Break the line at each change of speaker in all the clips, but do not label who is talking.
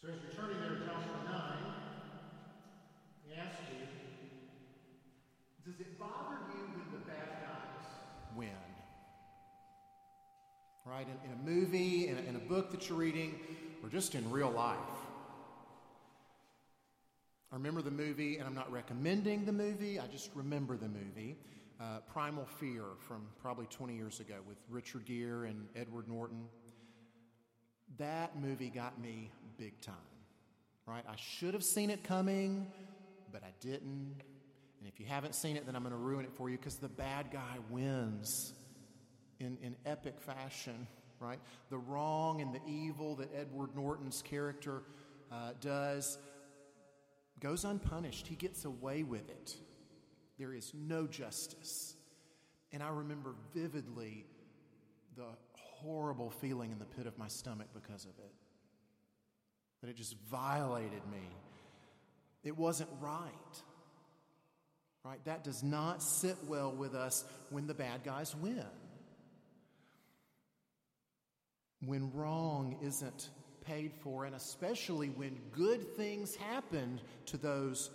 So as you're turning there to Joshua 9, he asks you, does it bother you when the bad guys
win? Right? In, in a movie, in a, in a book that you're reading, or just in real life. I remember the movie, and I'm not recommending the movie, I just remember the movie. Uh, Primal Fear from probably 20 years ago with Richard Gere and Edward Norton. That movie got me big time, right? I should have seen it coming, but I didn't. And if you haven't seen it, then I'm going to ruin it for you because the bad guy wins in, in epic fashion, right? The wrong and the evil that Edward Norton's character uh, does goes unpunished. He gets away with it. There is no justice. And I remember vividly the horrible feeling in the pit of my stomach because of it. That it just violated me. It wasn't right. Right? That does not sit well with us when the bad guys win. When wrong isn't paid for, and especially when good things happen to those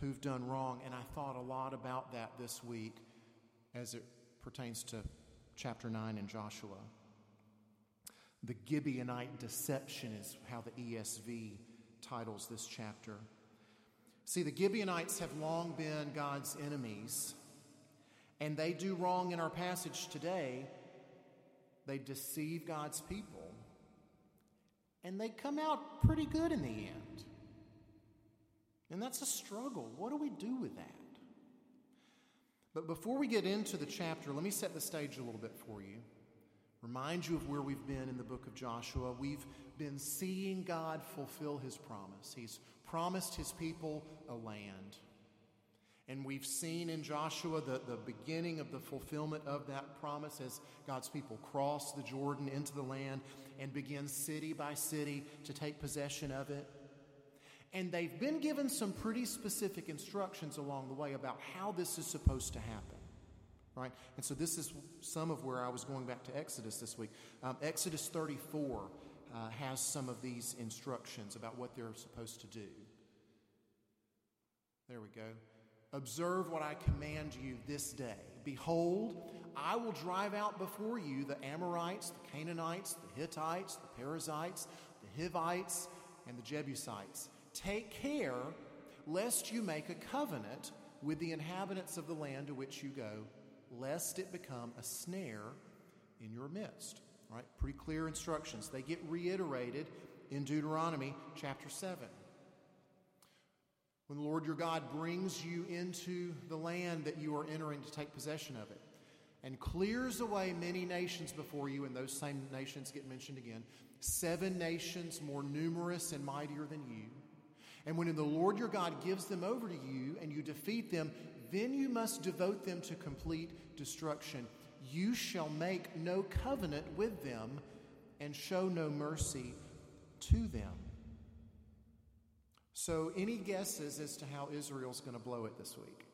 who've done wrong. And I thought a lot about that this week as it pertains to chapter 9 in Joshua. The Gibeonite deception is how the ESV titles this chapter. See, the Gibeonites have long been God's enemies, and they do wrong in our passage today. They deceive God's people, and they come out pretty good in the end. And that's a struggle. What do we do with that? But before we get into the chapter, let me set the stage a little bit for you remind you of where we've been in the book of Joshua. We've been seeing God fulfill his promise. He's promised his people a land. And we've seen in Joshua the, the beginning of the fulfillment of that promise as God's people cross the Jordan into the land and begin city by city to take possession of it. And they've been given some pretty specific instructions along the way about how this is supposed to happen right? And so this is some of where I was going back to Exodus this week. Um, Exodus 34 uh, has some of these instructions about what they're supposed to do. There we go. Observe what I command you this day. Behold, I will drive out before you the Amorites, the Canaanites, the Hittites, the Perizzites, the Hivites, and the Jebusites. Take care lest you make a covenant with the inhabitants of the land to which you go lest it become a snare in your midst. Right? Pretty clear instructions. They get reiterated in Deuteronomy chapter 7. When the Lord your God brings you into the land that you are entering to take possession of it and clears away many nations before you, and those same nations get mentioned again, seven nations more numerous and mightier than you. And when the Lord your God gives them over to you and you defeat them, then you must devote them to complete destruction. You shall make no covenant with them and show no mercy to them. So, any guesses as to how Israel's going to blow it this week?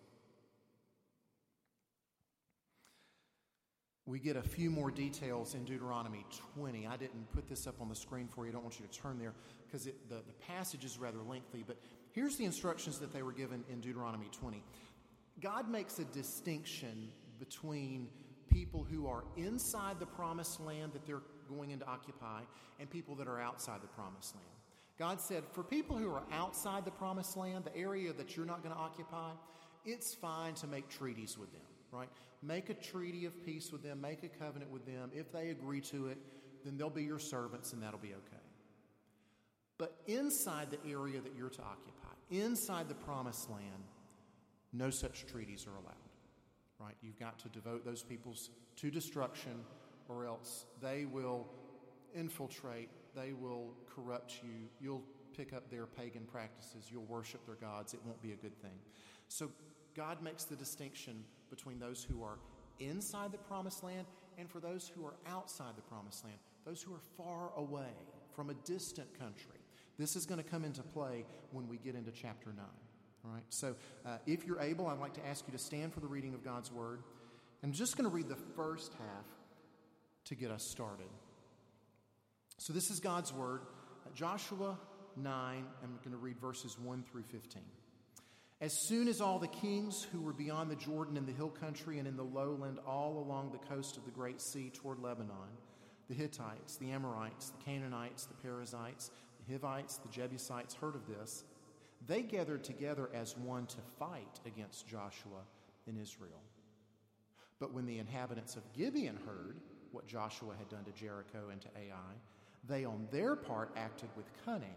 We get a few more details in Deuteronomy 20. I didn't put this up on the screen for you. I don't want you to turn there because the, the passage is rather lengthy. But here's the instructions that they were given in Deuteronomy 20. God makes a distinction between people who are inside the promised land that they're going in to occupy and people that are outside the promised land. God said, for people who are outside the promised land, the area that you're not going to occupy, it's fine to make treaties with them, right? Make a treaty of peace with them, make a covenant with them. If they agree to it, then they'll be your servants and that'll be okay. But inside the area that you're to occupy, inside the promised land, no such treaties are allowed. Right? You've got to devote those peoples to destruction, or else they will infiltrate, they will corrupt you, you'll pick up their pagan practices, you'll worship their gods, it won't be a good thing. So God makes the distinction between those who are inside the promised land and for those who are outside the promised land, those who are far away from a distant country. This is going to come into play when we get into chapter 9. All right, so uh, if you're able, I'd like to ask you to stand for the reading of God's Word. I'm just going to read the first half to get us started. So, this is God's Word. Uh, Joshua 9, I'm going to read verses 1 through 15. As soon as all the kings who were beyond the Jordan in the hill country and in the lowland, all along the coast of the great sea toward Lebanon, the Hittites, the Amorites, the Canaanites, the Perizzites, the Hivites, the Jebusites heard of this, they gathered together as one to fight against Joshua in Israel. But when the inhabitants of Gibeon heard what Joshua had done to Jericho and to Ai, they on their part acted with cunning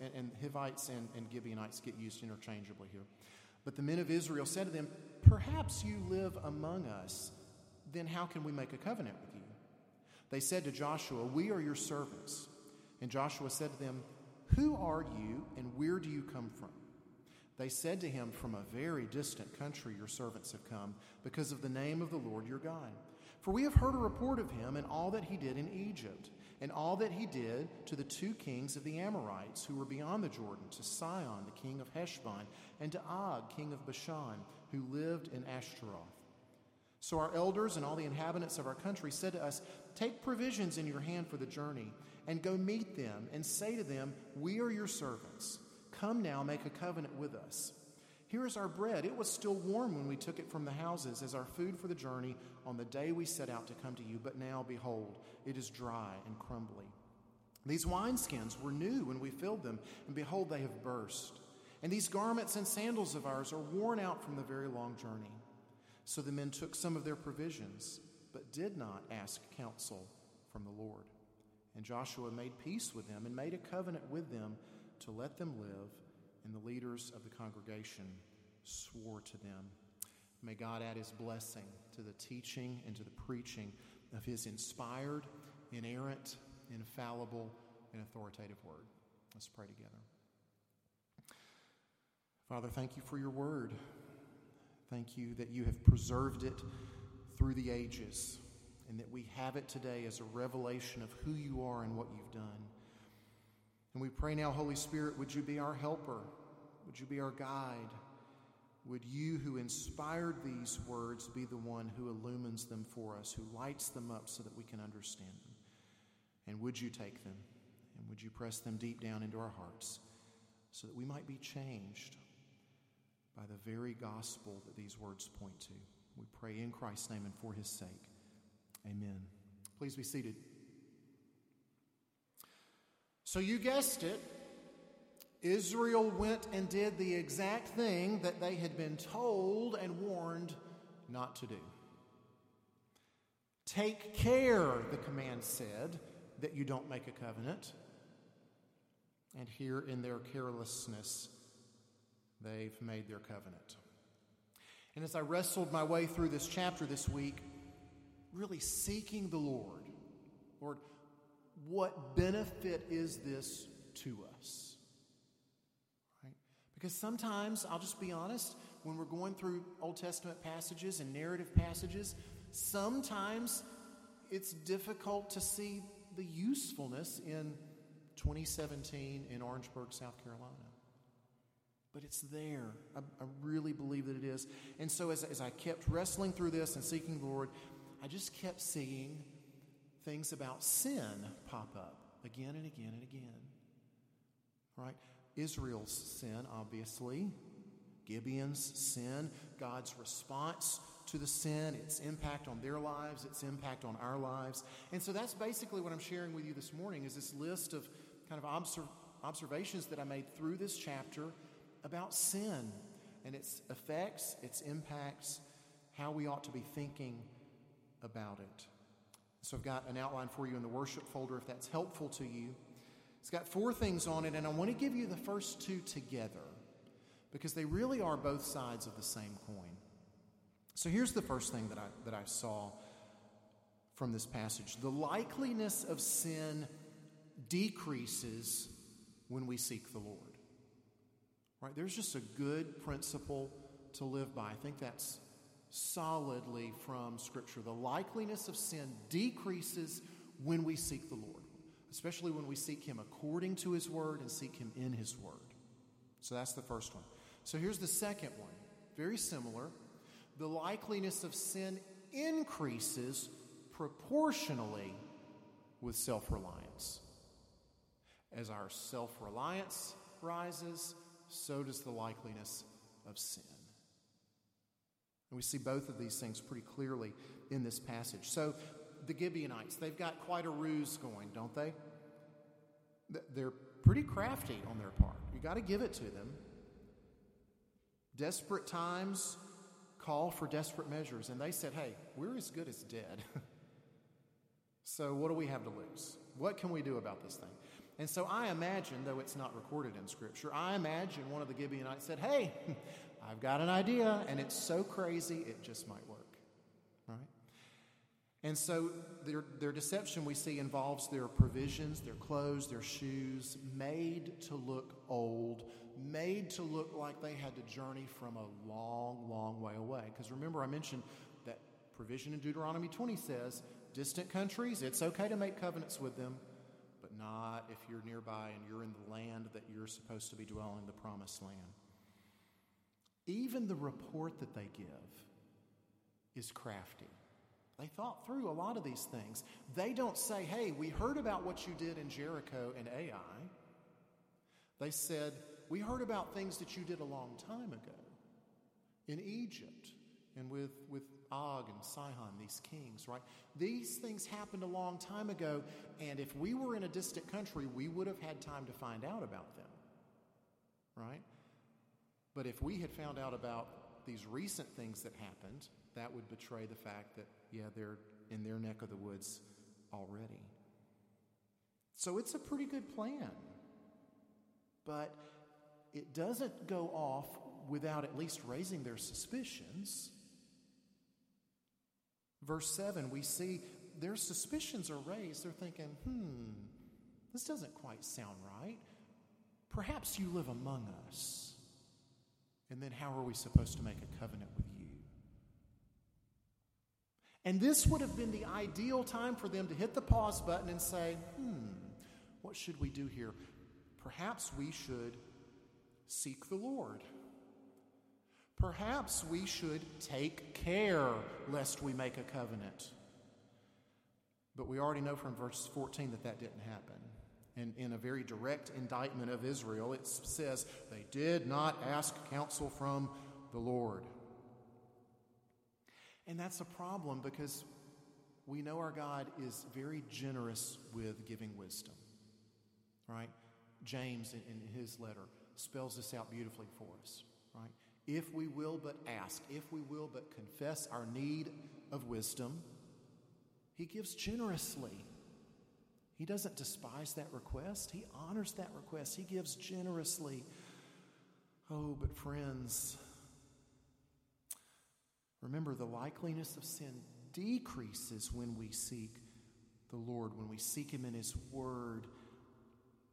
and, and Hivites and, and Gibeonites get used interchangeably here. But the men of Israel said to them, Perhaps you live among us, then how can we make a covenant with you? They said to Joshua, We are your servants. And Joshua said to them, Who are you, and where do you come from? They said to him, From a very distant country your servants have come, because of the name of the Lord your God. For we have heard a report of him and all that he did in Egypt and all that he did to the two kings of the Amorites who were beyond the Jordan, to Sihon, the king of Heshbon, and to Og, king of Bashan, who lived in Ashtaroth. So our elders and all the inhabitants of our country said to us, Take provisions in your hand for the journey, and go meet them, and say to them, We are your servants. Come now, make a covenant with us. Here is our bread. It was still warm when we took it from the houses as our food for the journey on the day we set out to come to you, but now, behold, it is dry and crumbly. These wineskins were new when we filled them, and behold, they have burst. And these garments and sandals of ours are worn out from the very long journey. So the men took some of their provisions, but did not ask counsel from the Lord. And Joshua made peace with them and made a covenant with them to let them live, and the leaders of the congregation swore to them. May God add his blessing to the teaching and to the preaching of his inspired, inerrant, infallible, and authoritative word. Let's pray together. Father, thank you for your word. Thank you that you have preserved it through the ages and that we have it today as a revelation of who you are and what you've done. And we pray now, Holy Spirit, would you be our helper? Would you be our guide? Would you, who inspired these words, be the one who illumines them for us, who lights them up so that we can understand them? And would you take them and would you press them deep down into our hearts so that we might be changed by the very gospel that these words point to? We pray in Christ's name and for his sake. Amen. Please be seated. So, you guessed it. Israel went and did the exact thing that they had been told and warned not to do. Take care, the command said, that you don't make a covenant. And here, in their carelessness, they've made their covenant. And as I wrestled my way through this chapter this week, really seeking the Lord, Lord, what benefit is this to us? Because sometimes, I'll just be honest, when we're going through Old Testament passages and narrative passages, sometimes it's difficult to see the usefulness in 2017 in Orangeburg, South Carolina. But it's there. I, I really believe that it is. And so, as, as I kept wrestling through this and seeking the Lord, I just kept seeing things about sin pop up again and again and again. Right? Israel's sin, obviously, Gibeon's sin, God's response to the sin, its impact on their lives, its impact on our lives. And so that's basically what I'm sharing with you this morning is this list of kind of observ- observations that I made through this chapter about sin and its effects, its impacts, how we ought to be thinking about it. So I've got an outline for you in the worship folder if that's helpful to you. It's got four things on it, and I want to give you the first two together because they really are both sides of the same coin. So here's the first thing that I, that I saw from this passage the likeliness of sin decreases when we seek the Lord. Right? There's just a good principle to live by. I think that's solidly from Scripture. The likeliness of sin decreases when we seek the Lord, especially when we seek Him according to His Word and seek Him in His Word. So that's the first one. So here's the second one. Very similar. The likeliness of sin increases proportionally with self reliance. As our self reliance rises, so does the likeliness of sin. And we see both of these things pretty clearly in this passage. So the Gibeonites, they've got quite a ruse going, don't they? They're pretty crafty on their part. You got to give it to them. Desperate times call for desperate measures, and they said, hey, we're as good as dead. so what do we have to lose? What can we do about this thing? And so I imagine, though it's not recorded in Scripture, I imagine one of the Gibeonites said, Hey, I've got an idea, and it's so crazy, it just might work. Right? And so their, their deception we see involves their provisions, their clothes, their shoes, made to look old, made to look like they had to journey from a long, long way away. Because remember, I mentioned that provision in Deuteronomy 20 says, distant countries, it's okay to make covenants with them, but not if you're nearby and you're in the land that you're supposed to be dwelling, the promised land. Even the report that they give is crafty. They thought through a lot of these things. They don't say, hey, we heard about what you did in Jericho and Ai. They said, we heard about things that you did a long time ago in Egypt and with, with Og and Sihon, these kings, right? These things happened a long time ago, and if we were in a distant country, we would have had time to find out about them, right? But if we had found out about these recent things that happened, that would betray the fact that, yeah, they're in their neck of the woods already. So it's a pretty good plan. But it doesn't go off without at least raising their suspicions. Verse 7, we see their suspicions are raised. They're thinking, hmm, this doesn't quite sound right. Perhaps you live among us. And then how are we supposed to make a covenant with you? And this would have been the ideal time for them to hit the pause button and say, hmm, what should we do here? Perhaps we should seek the Lord. Perhaps we should take care lest we make a covenant. But we already know from verse 14 that that didn't happen. And in a very direct indictment of Israel, it says, they did not ask counsel from the Lord. And that's a problem because we know our God is very generous with giving wisdom. Right? James, in his letter, spells this out beautifully for us. Right? If we will but ask, if we will but confess our need of wisdom, he gives generously. He doesn't despise that request, he honors that request, he gives generously. Oh, but friends, remember the likeliness of sin decreases when we seek the Lord, when we seek him in his word,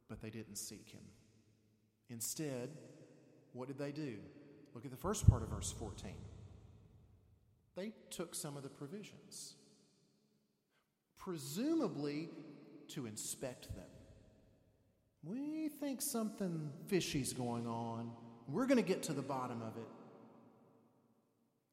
but they didn't seek him. Instead, what did they do? Look at the first part of verse 14. They took some of the provisions, presumably to inspect them. We think something fishy's going on. We're going to get to the bottom of it.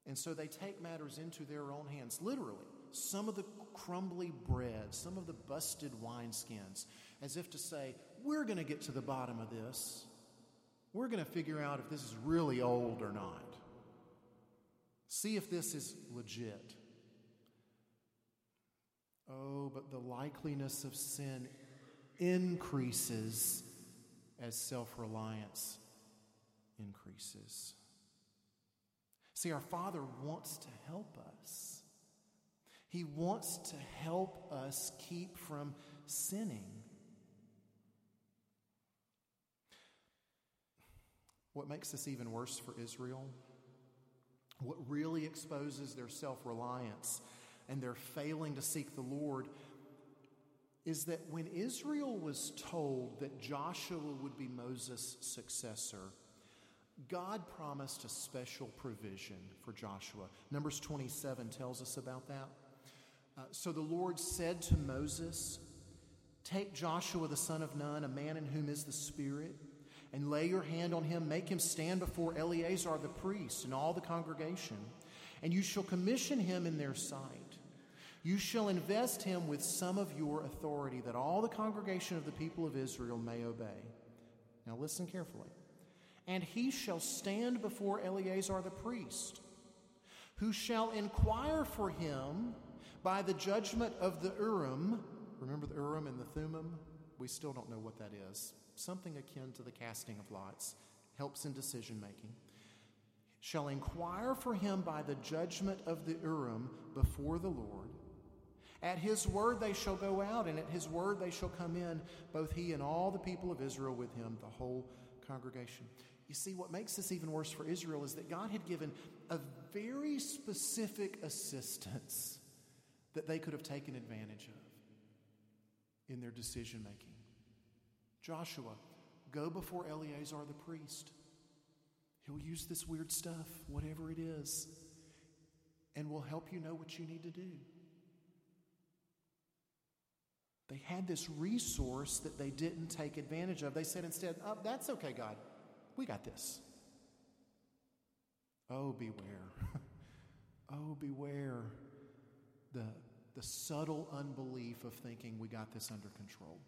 And so they take matters into their own hands, literally. Some of the crumbly bread, some of the busted wineskins, as if to say, We're going to get to the bottom of this. We're going to figure out if this is really old or not. See if this is legit. Oh, but the likeliness of sin increases as self reliance increases. See, our Father wants to help us. He wants to help us keep from sinning. What makes this even worse for Israel? What really exposes their self reliance and their failing to seek the Lord is that when Israel was told that Joshua would be Moses' successor, God promised a special provision for Joshua. Numbers 27 tells us about that. Uh, so the Lord said to Moses, Take Joshua the son of Nun, a man in whom is the Spirit, and lay your hand on him. Make him stand before Eleazar the priest and all the congregation, and you shall commission him in their sight. You shall invest him with some of your authority, that all the congregation of the people of Israel may obey. Now listen carefully. And he shall stand before Eleazar the priest, who shall inquire for him by the judgment of the Urim. Remember the Urim and the Thummim? We still don't know what that is. Something akin to the casting of lots, helps in decision making. Shall inquire for him by the judgment of the Urim before the Lord. At his word they shall go out, and at his word they shall come in, both he and all the people of Israel with him, the whole congregation. You see, what makes this even worse for Israel is that God had given a very specific assistance that they could have taken advantage of in their decision making. Joshua, go before Eleazar the priest. He'll use this weird stuff, whatever it is, and will help you know what you need to do. They had this resource that they didn't take advantage of. They said instead, oh, That's okay, God. We got this. Oh, beware. oh, beware the, the subtle unbelief of thinking we got this under control.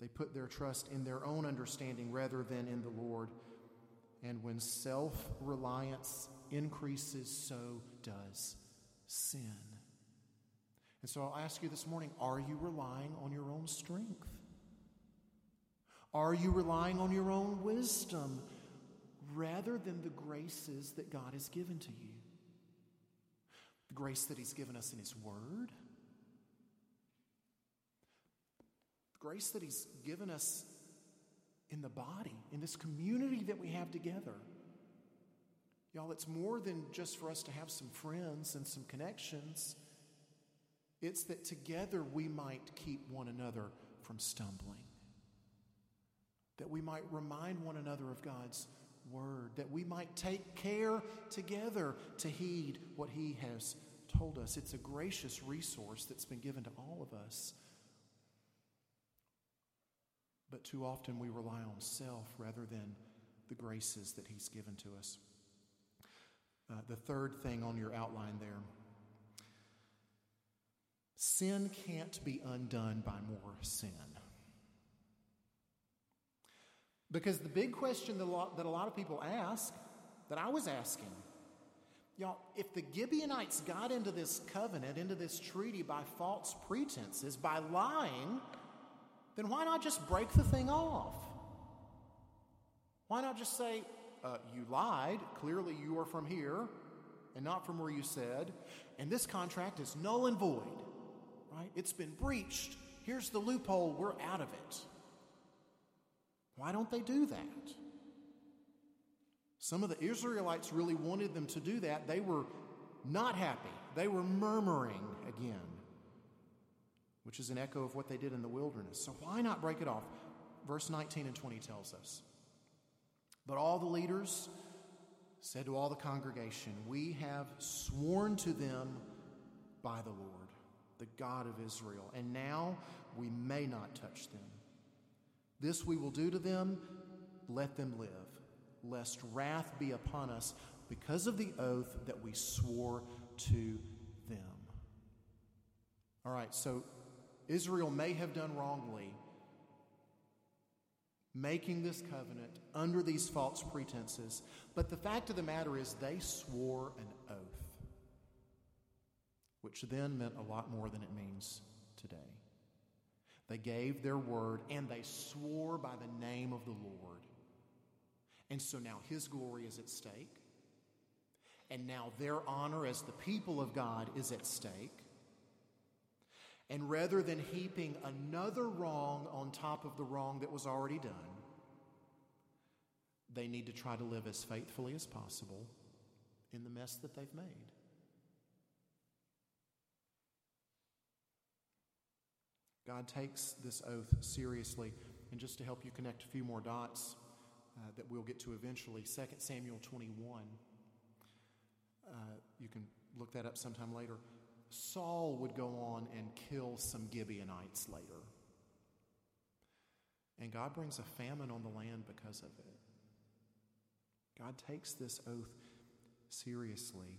They put their trust in their own understanding rather than in the Lord. And when self reliance increases, so does sin. And so I'll ask you this morning are you relying on your own strength? Are you relying on your own wisdom rather than the graces that God has given to you? The grace that He's given us in His Word, the grace that He's given us in the body, in this community that we have together. Y'all, it's more than just for us to have some friends and some connections. It's that together we might keep one another from stumbling that we might remind one another of God's word, that we might take care together to heed what He has told us. It's a gracious resource that's been given to all of us. But too often we rely on self rather than the graces that He's given to us. Uh, the third thing on your outline there sin can't be undone by more sin. Because the big question that a, lot, of people ask, that I was asking, y'all, if the Gibeonites got into this covenant, into this treaty by false pretenses, by lying, then why not just break the thing off? Why not just say, uh, you lied, clearly you are from here and not from where you said, and this contract is null and void, right? It's been breached. Here's the loophole, we're out of it. Why don't they do that? Some of the Israelites really wanted them to do that. They were not happy. They were murmuring again, which is an echo of what they did in the wilderness. So why not break it off? Verse 19 and 20 tells us. But all the leaders said to all the congregation, We have sworn to them by the Lord, the God of Israel, and now we may not touch them. This we will do to them, let them live, lest wrath be upon us because of the oath that we swore to them. All right, so Israel may have done wrongly making this covenant under these false pretenses, but the fact of the matter is they swore an oath, which then meant a lot more than it means today. They gave their word and they swore by the name of the Lord. And so now his glory is at stake. And now their honor as the people of God is at stake. And rather than heaping another wrong on top of the wrong that was already done, they need to try to live as faithfully as possible in the mess that they've made. God takes this oath seriously. And just to help you connect a few more dots, uh, that we'll get to eventually, 2 Samuel 21. Uh, you can look that up sometime later. Saul would go on and kill some Gibeonites later. And God brings a famine on the land because of it. God takes this oath seriously.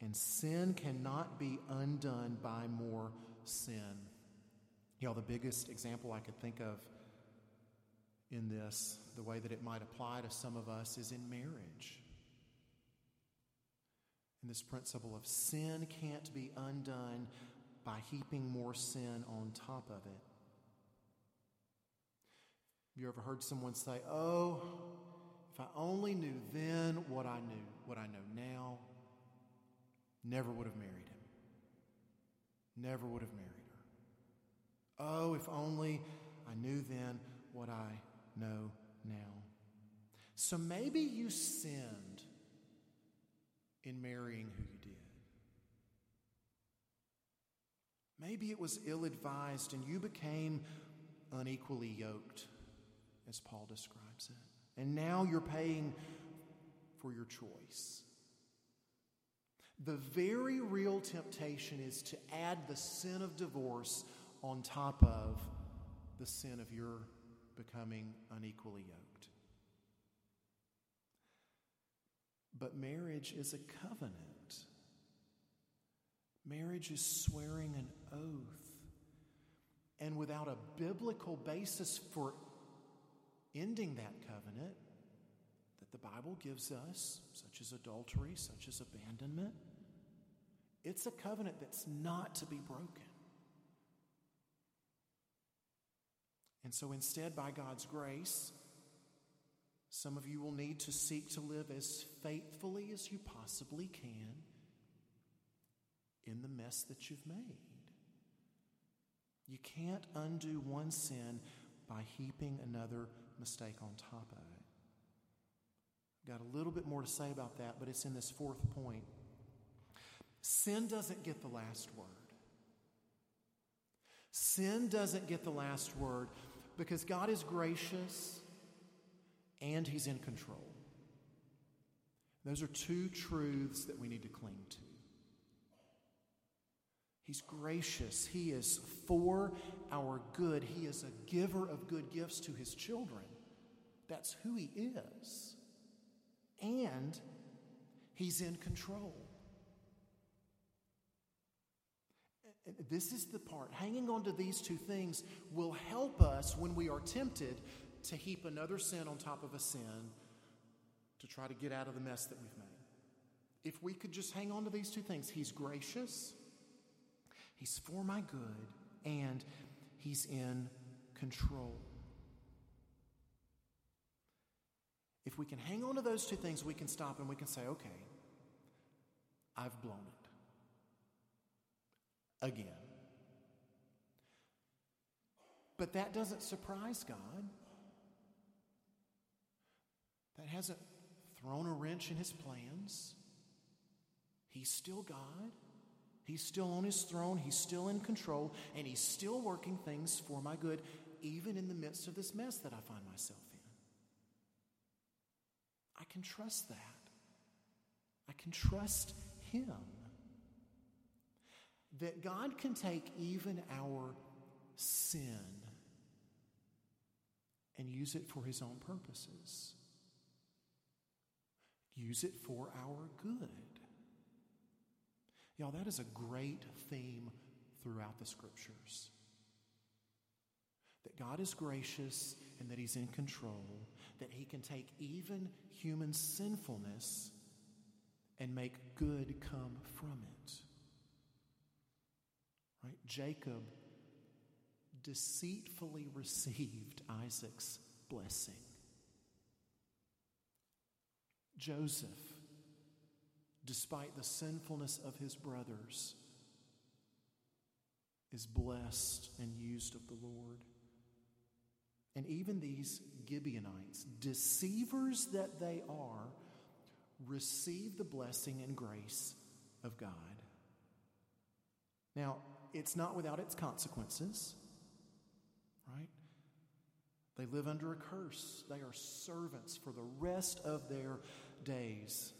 And sin cannot be undone by more sin. You know, the biggest example I could think of in this, the way that it might apply to some of us, is in marriage. And this principle of sin can't be undone by heaping more sin on top of it. Have you ever heard someone say, Oh, if I only knew then what I knew, what I know now, never would have married him. Never would have married. Oh, if only I knew then what I know now. So maybe you sinned in marrying who you did. Maybe it was ill advised and you became unequally yoked, as Paul describes it. And now you're paying for your choice. The very real temptation is to add the sin of divorce on top of the sin of your becoming unequally yoked. But marriage is a covenant. Marriage is swearing an oath. And without a biblical basis for ending that covenant that the Bible gives us, such as adultery, such as abandonment, it's a covenant that's not to be broken. And so instead, by God's grace, some of you will need to seek to live as faithfully as you possibly can in the mess that you've made. You can't undo one sin by heaping another mistake on top of it. Got a little bit more to say about that, but it's in this fourth point. Sin doesn't get the last word. Sin doesn't get the last word because God is gracious and He's in control. Those are two truths that we need to cling to. He's gracious. He is for our good. He is a giver of good gifts to His children. That's who He is. And He's in control. This is the part. Hanging on to these two things will help us when we are tempted to heap another sin on top of a sin to try to get out of the mess that we've made. If we could just hang on to these two things He's gracious, He's for my good, and He's in control. If we can hang on to those two things, we can stop and we can say, okay, I've blown it again. But that doesn't surprise God. That hasn't thrown a wrench in his plans. He's still God. He's still on his throne. He's still in control. And he's still working things for my good, even in the midst of this mess that I find myself in. I can trust that. I can trust him that God can take even our sin and use it for his own purposes, use it for our good. Y'all, that is a great theme throughout the scriptures. That God is gracious and that He's in control, that He can take even human sinfulness and make good come from it. Right? Jacob deceitfully received Isaac's blessing. Joseph, despite the sinfulness of his brothers, is blessed and used of the Lord. And even these Gibeonites, deceivers that they are, receive the blessing and grace of God. Now, it's not without its consequences, right? They live under a curse. They are servants for the rest of their days.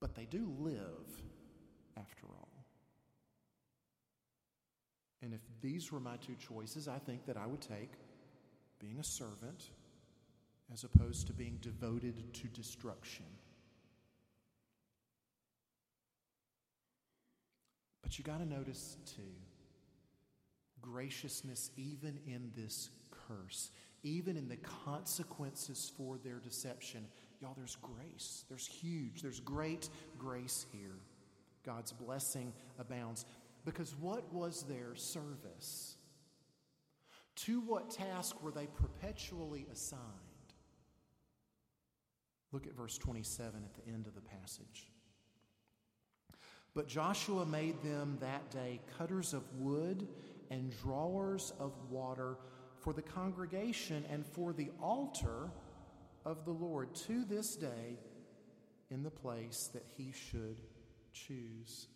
But they do live, after all. And if these were my two choices, I think that I would take being a servant as opposed to being devoted to destruction. But you got to notice, too, graciousness even in this curse, even in the consequences for their deception. Y'all, there's grace. There's huge, there's great grace here. God's blessing abounds. Because what was their service? To what task were they perpetually assigned? Look at verse 27 at the end of the passage. But Joshua made them that day cutters of wood and drawers of water for the congregation and for the altar of the Lord to this day in the place that he should choose.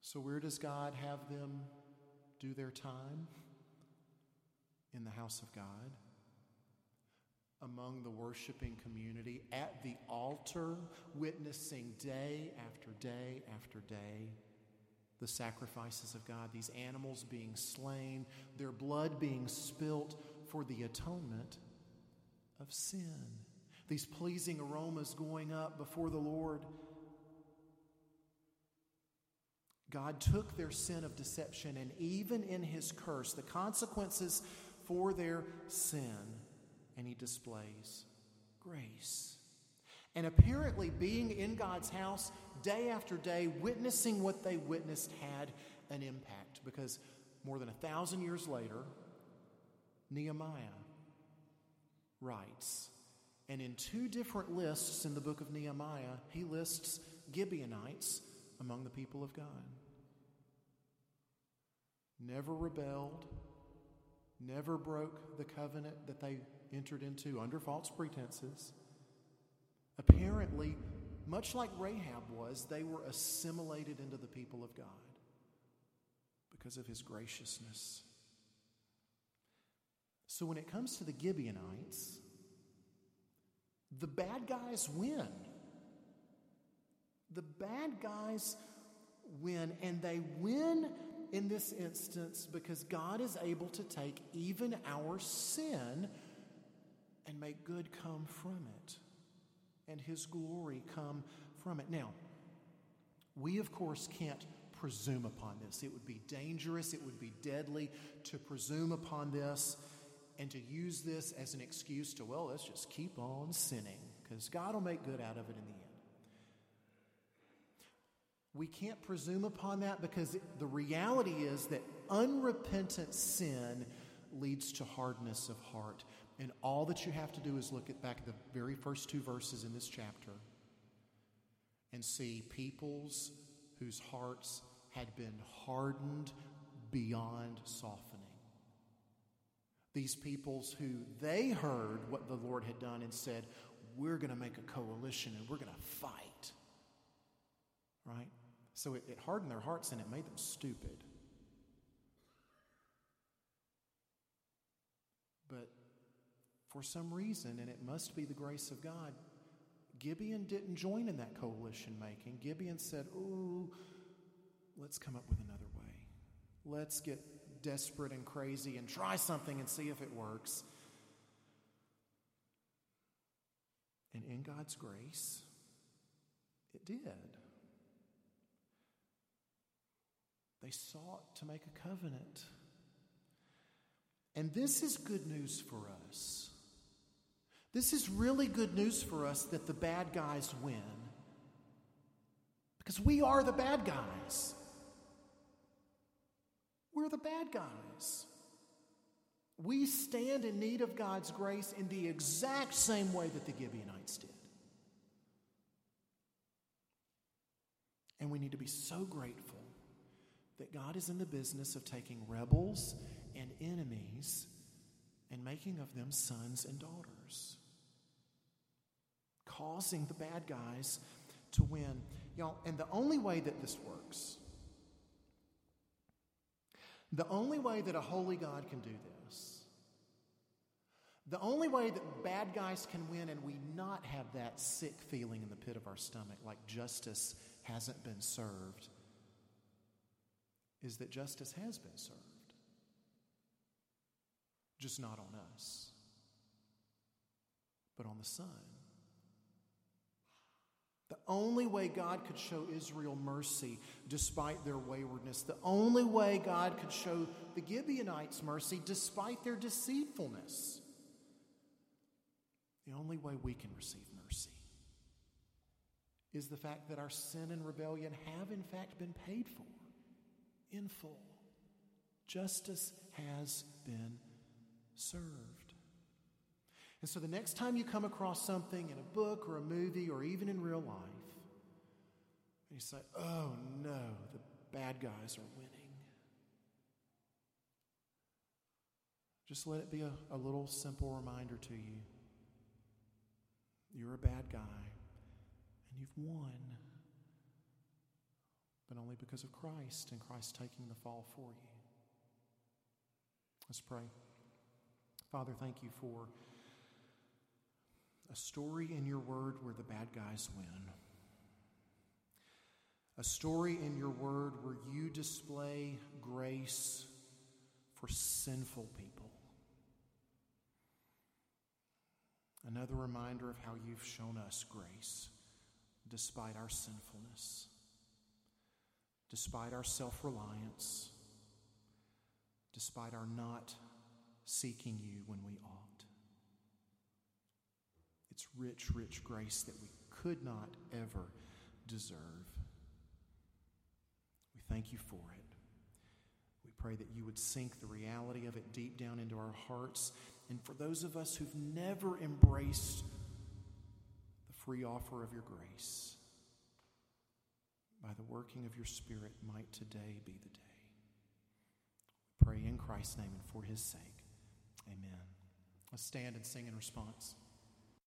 So, where does God have them do their time? In the house of God, among the worshiping community, at the altar, witnessing day after day after day the sacrifices of God, these animals being slain, their blood being spilt for the atonement of sin, these pleasing aromas going up before the Lord. God took their sin of deception, and even in his curse, the consequences for their sin, and he displays grace. And apparently, being in God's house day after day, witnessing what they witnessed, had an impact because more than a thousand years later, Nehemiah writes, and in two different lists in the book of Nehemiah, he lists Gibeonites among the people of God. Never rebelled, never broke the covenant that they entered into under false pretenses. Apparently, much like Rahab was, they were assimilated into the people of God because of his graciousness. So when it comes to the Gibeonites, the bad guys win. The bad guys win, and they win in this instance because God is able to take even our sin and make good come from it, and His glory come from it. Now, we of course can't presume upon this. It would be dangerous, it would be deadly to presume upon this and to use this as an excuse to, well, let's just keep on sinning because God will make good out of it in the end. We can't presume upon that because the reality is that unrepentant sin leads to hardness of heart. And all that you have to do is look at back at the very first two verses in this chapter and see peoples whose hearts had been hardened beyond softening. These peoples who they heard what the Lord had done and said, We're going to make a coalition and we're going to fight. Right? So it, it hardened their hearts and it made them stupid. But for some reason, and it must be the grace of God, Gibeon didn't join in that coalition making. Gibeon said, Oh, let's come up with another way. Let's get desperate and crazy and try something and see if it works. And in God's grace, it did. They sought to make a covenant. And this is good news for us. This is really good news for us that the bad guys win. Because we are the bad guys. We're the bad guys. We stand in need of God's grace in the exact same way that the Gibeonites did. And we need to be so grateful that God is in the business of taking rebels and enemies and making of them sons and daughters, causing the bad guys to win. Y'all, and the only way that this works, the only way that a holy God can do this The only way that bad guys can win and we not have that sick feeling in the pit of our stomach, like justice hasn't been served, is that justice has been served. Just not on us, but on the Son. The only way God could show Israel mercy despite their waywardness, the only way God could show the Gibeonites mercy despite their deceitfulness, the only way we can receive mercy is the fact that our sin and rebellion have, in fact, been paid for in full. Justice has been served. And so the next time you come across something in a book or a movie or even in real life, and you say, oh no, the bad guys are winning. Just let it be a, a little simple reminder to you. You're a bad guy, and you've won. But only because of Christ and Christ taking the fall for you. Let's pray. Father, thank you for a story in your word where the bad guys win. A story in your word where you display grace for sinful people. Another reminder of how you've shown us grace despite our sinfulness, despite our self reliance, despite our not seeking you when we ought. It's rich, rich grace that we could not ever deserve. We thank you for it. We pray that you would sink the reality of it deep down into our hearts. And for those of us who've never embraced the free offer of your grace, by the working of your Spirit, might today be the day. We pray in Christ's name and for his sake. Amen. Let's stand and sing in response.